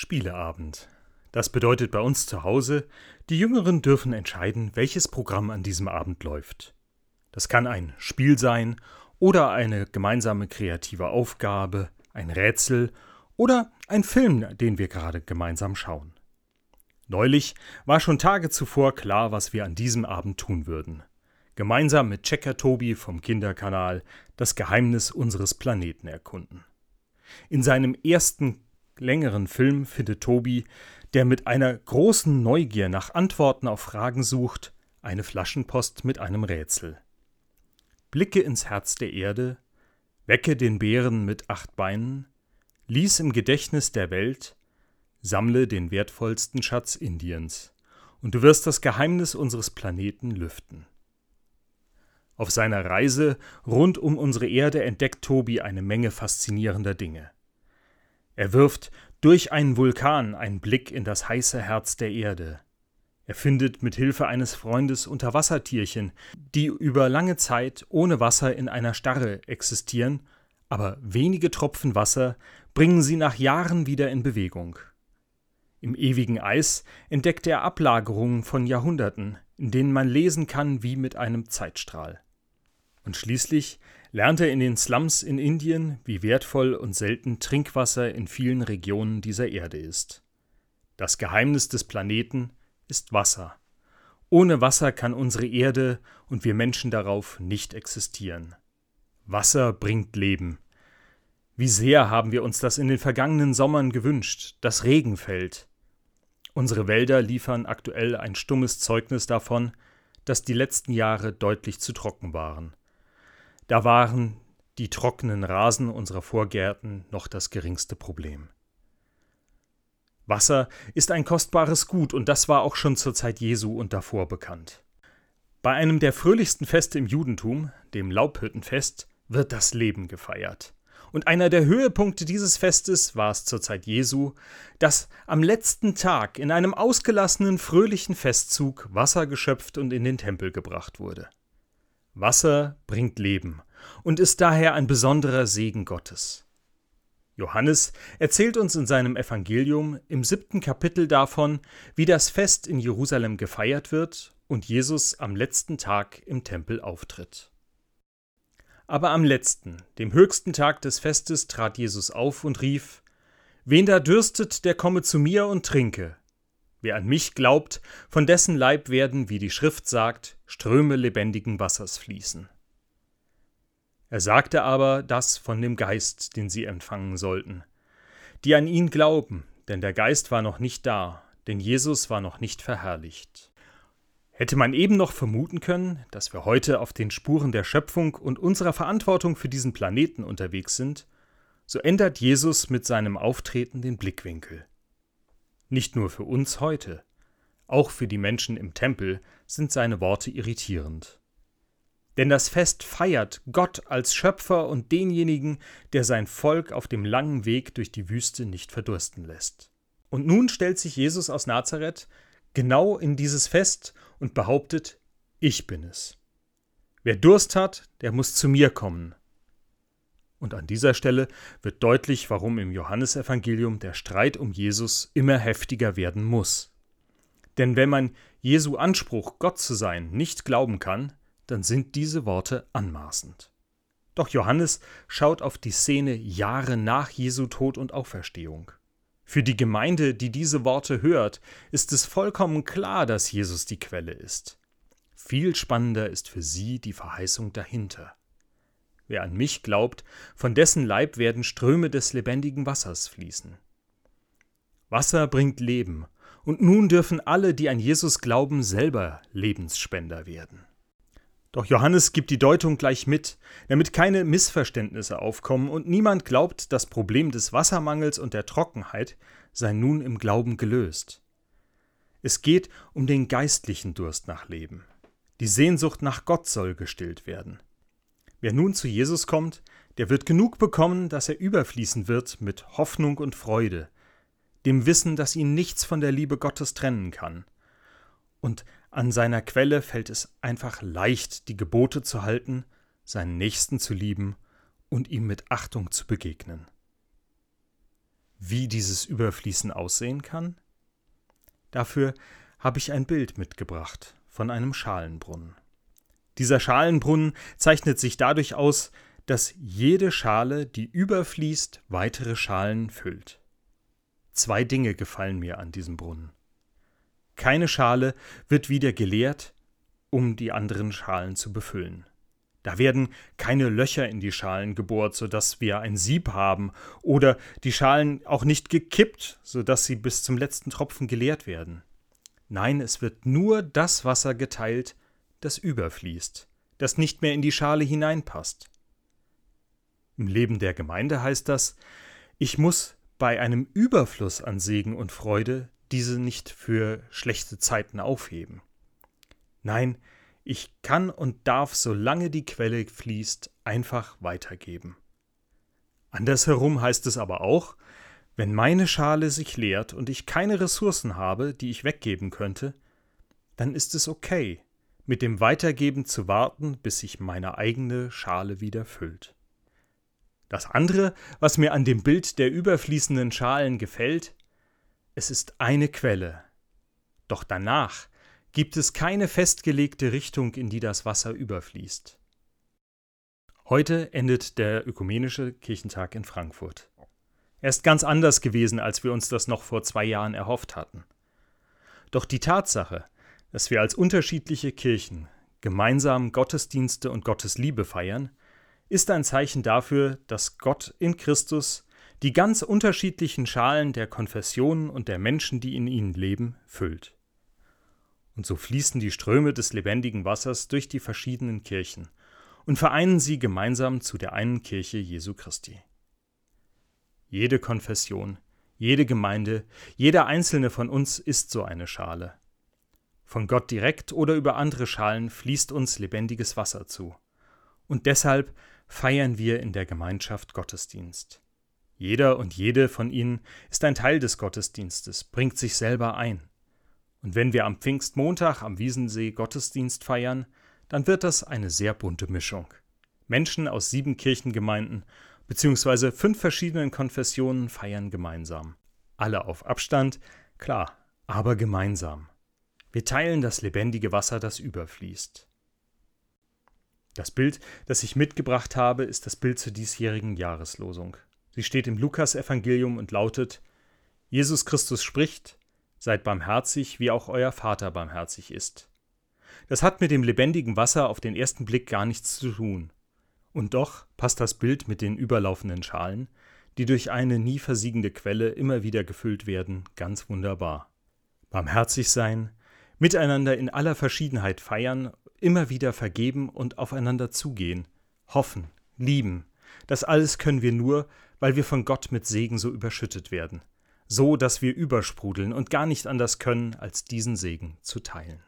Spieleabend. Das bedeutet bei uns zu Hause, die Jüngeren dürfen entscheiden, welches Programm an diesem Abend läuft. Das kann ein Spiel sein oder eine gemeinsame kreative Aufgabe, ein Rätsel oder ein Film, den wir gerade gemeinsam schauen. Neulich war schon Tage zuvor klar, was wir an diesem Abend tun würden. Gemeinsam mit Checker Tobi vom Kinderkanal das Geheimnis unseres Planeten erkunden. In seinem ersten längeren Film findet Tobi, der mit einer großen Neugier nach Antworten auf Fragen sucht, eine Flaschenpost mit einem Rätsel. Blicke ins Herz der Erde, wecke den Bären mit acht Beinen, lies im Gedächtnis der Welt, sammle den wertvollsten Schatz Indiens, und du wirst das Geheimnis unseres Planeten lüften. Auf seiner Reise rund um unsere Erde entdeckt Tobi eine Menge faszinierender Dinge. Er wirft durch einen Vulkan einen Blick in das heiße Herz der Erde. Er findet mit Hilfe eines Freundes Unterwassertierchen, die über lange Zeit ohne Wasser in einer Starre existieren, aber wenige Tropfen Wasser bringen sie nach Jahren wieder in Bewegung. Im ewigen Eis entdeckt er Ablagerungen von Jahrhunderten, in denen man lesen kann wie mit einem Zeitstrahl. Und schließlich lernt er in den Slums in Indien, wie wertvoll und selten Trinkwasser in vielen Regionen dieser Erde ist. Das Geheimnis des Planeten ist Wasser. Ohne Wasser kann unsere Erde und wir Menschen darauf nicht existieren. Wasser bringt Leben. Wie sehr haben wir uns das in den vergangenen Sommern gewünscht, dass Regen fällt. Unsere Wälder liefern aktuell ein stummes Zeugnis davon, dass die letzten Jahre deutlich zu trocken waren. Da waren die trockenen Rasen unserer Vorgärten noch das geringste Problem. Wasser ist ein kostbares Gut und das war auch schon zur Zeit Jesu und davor bekannt. Bei einem der fröhlichsten Feste im Judentum, dem Laubhüttenfest, wird das Leben gefeiert. Und einer der Höhepunkte dieses Festes war es zur Zeit Jesu, dass am letzten Tag in einem ausgelassenen, fröhlichen Festzug Wasser geschöpft und in den Tempel gebracht wurde. Wasser bringt Leben und ist daher ein besonderer Segen Gottes. Johannes erzählt uns in seinem Evangelium im siebten Kapitel davon, wie das Fest in Jerusalem gefeiert wird und Jesus am letzten Tag im Tempel auftritt. Aber am letzten, dem höchsten Tag des Festes, trat Jesus auf und rief Wen da dürstet, der komme zu mir und trinke. Wer an mich glaubt, von dessen Leib werden, wie die Schrift sagt, Ströme lebendigen Wassers fließen. Er sagte aber das von dem Geist, den sie empfangen sollten, die an ihn glauben, denn der Geist war noch nicht da, denn Jesus war noch nicht verherrlicht. Hätte man eben noch vermuten können, dass wir heute auf den Spuren der Schöpfung und unserer Verantwortung für diesen Planeten unterwegs sind, so ändert Jesus mit seinem Auftreten den Blickwinkel. Nicht nur für uns heute, auch für die Menschen im Tempel sind seine Worte irritierend. Denn das Fest feiert Gott als Schöpfer und denjenigen, der sein Volk auf dem langen Weg durch die Wüste nicht verdursten lässt. Und nun stellt sich Jesus aus Nazareth genau in dieses Fest und behauptet, ich bin es. Wer Durst hat, der muss zu mir kommen, und an dieser Stelle wird deutlich, warum im Johannesevangelium der Streit um Jesus immer heftiger werden muss. Denn wenn man Jesu Anspruch, Gott zu sein, nicht glauben kann, dann sind diese Worte anmaßend. Doch Johannes schaut auf die Szene Jahre nach Jesu Tod und Auferstehung. Für die Gemeinde, die diese Worte hört, ist es vollkommen klar, dass Jesus die Quelle ist. Viel spannender ist für sie die Verheißung dahinter. Wer an mich glaubt, von dessen Leib werden Ströme des lebendigen Wassers fließen. Wasser bringt Leben, und nun dürfen alle, die an Jesus glauben, selber Lebensspender werden. Doch Johannes gibt die Deutung gleich mit, damit keine Missverständnisse aufkommen und niemand glaubt, das Problem des Wassermangels und der Trockenheit sei nun im Glauben gelöst. Es geht um den geistlichen Durst nach Leben. Die Sehnsucht nach Gott soll gestillt werden. Wer nun zu Jesus kommt, der wird genug bekommen, dass er überfließen wird mit Hoffnung und Freude, dem Wissen, dass ihn nichts von der Liebe Gottes trennen kann. Und an seiner Quelle fällt es einfach leicht, die Gebote zu halten, seinen Nächsten zu lieben und ihm mit Achtung zu begegnen. wie dieses Überfließen aussehen kann? Dafür habe ich ein Bild mitgebracht von einem Schalenbrunnen. Dieser Schalenbrunnen zeichnet sich dadurch aus, dass jede Schale, die überfließt, weitere Schalen füllt. Zwei Dinge gefallen mir an diesem Brunnen. Keine Schale wird wieder geleert, um die anderen Schalen zu befüllen. Da werden keine Löcher in die Schalen gebohrt, sodass wir ein Sieb haben, oder die Schalen auch nicht gekippt, sodass sie bis zum letzten Tropfen geleert werden. Nein, es wird nur das Wasser geteilt, das überfließt, das nicht mehr in die Schale hineinpasst. Im Leben der Gemeinde heißt das, ich muss bei einem Überfluss an Segen und Freude diese nicht für schlechte Zeiten aufheben. Nein, ich kann und darf, solange die Quelle fließt, einfach weitergeben. Andersherum heißt es aber auch, wenn meine Schale sich leert und ich keine Ressourcen habe, die ich weggeben könnte, dann ist es okay, mit dem Weitergeben zu warten, bis sich meine eigene Schale wieder füllt. Das andere, was mir an dem Bild der überfließenden Schalen gefällt, es ist eine Quelle. Doch danach gibt es keine festgelegte Richtung, in die das Wasser überfließt. Heute endet der Ökumenische Kirchentag in Frankfurt. Er ist ganz anders gewesen, als wir uns das noch vor zwei Jahren erhofft hatten. Doch die Tatsache, dass wir als unterschiedliche Kirchen gemeinsam Gottesdienste und Gottesliebe feiern, ist ein Zeichen dafür, dass Gott in Christus die ganz unterschiedlichen Schalen der Konfessionen und der Menschen, die in ihnen leben, füllt. Und so fließen die Ströme des lebendigen Wassers durch die verschiedenen Kirchen und vereinen sie gemeinsam zu der einen Kirche Jesu Christi. Jede Konfession, jede Gemeinde, jeder einzelne von uns ist so eine Schale. Von Gott direkt oder über andere Schalen fließt uns lebendiges Wasser zu. Und deshalb feiern wir in der Gemeinschaft Gottesdienst. Jeder und jede von ihnen ist ein Teil des Gottesdienstes, bringt sich selber ein. Und wenn wir am Pfingstmontag am Wiesensee Gottesdienst feiern, dann wird das eine sehr bunte Mischung. Menschen aus sieben Kirchengemeinden bzw. fünf verschiedenen Konfessionen feiern gemeinsam. Alle auf Abstand, klar, aber gemeinsam. Wir teilen das lebendige Wasser, das überfließt. Das Bild, das ich mitgebracht habe, ist das Bild zur diesjährigen Jahreslosung. Sie steht im Lukasevangelium und lautet: Jesus Christus spricht: Seid barmherzig, wie auch euer Vater barmherzig ist. Das hat mit dem lebendigen Wasser auf den ersten Blick gar nichts zu tun. Und doch passt das Bild mit den überlaufenden Schalen, die durch eine nie versiegende Quelle immer wieder gefüllt werden, ganz wunderbar. Barmherzig sein, miteinander in aller Verschiedenheit feiern immer wieder vergeben und aufeinander zugehen, hoffen, lieben. Das alles können wir nur, weil wir von Gott mit Segen so überschüttet werden, so dass wir übersprudeln und gar nicht anders können, als diesen Segen zu teilen.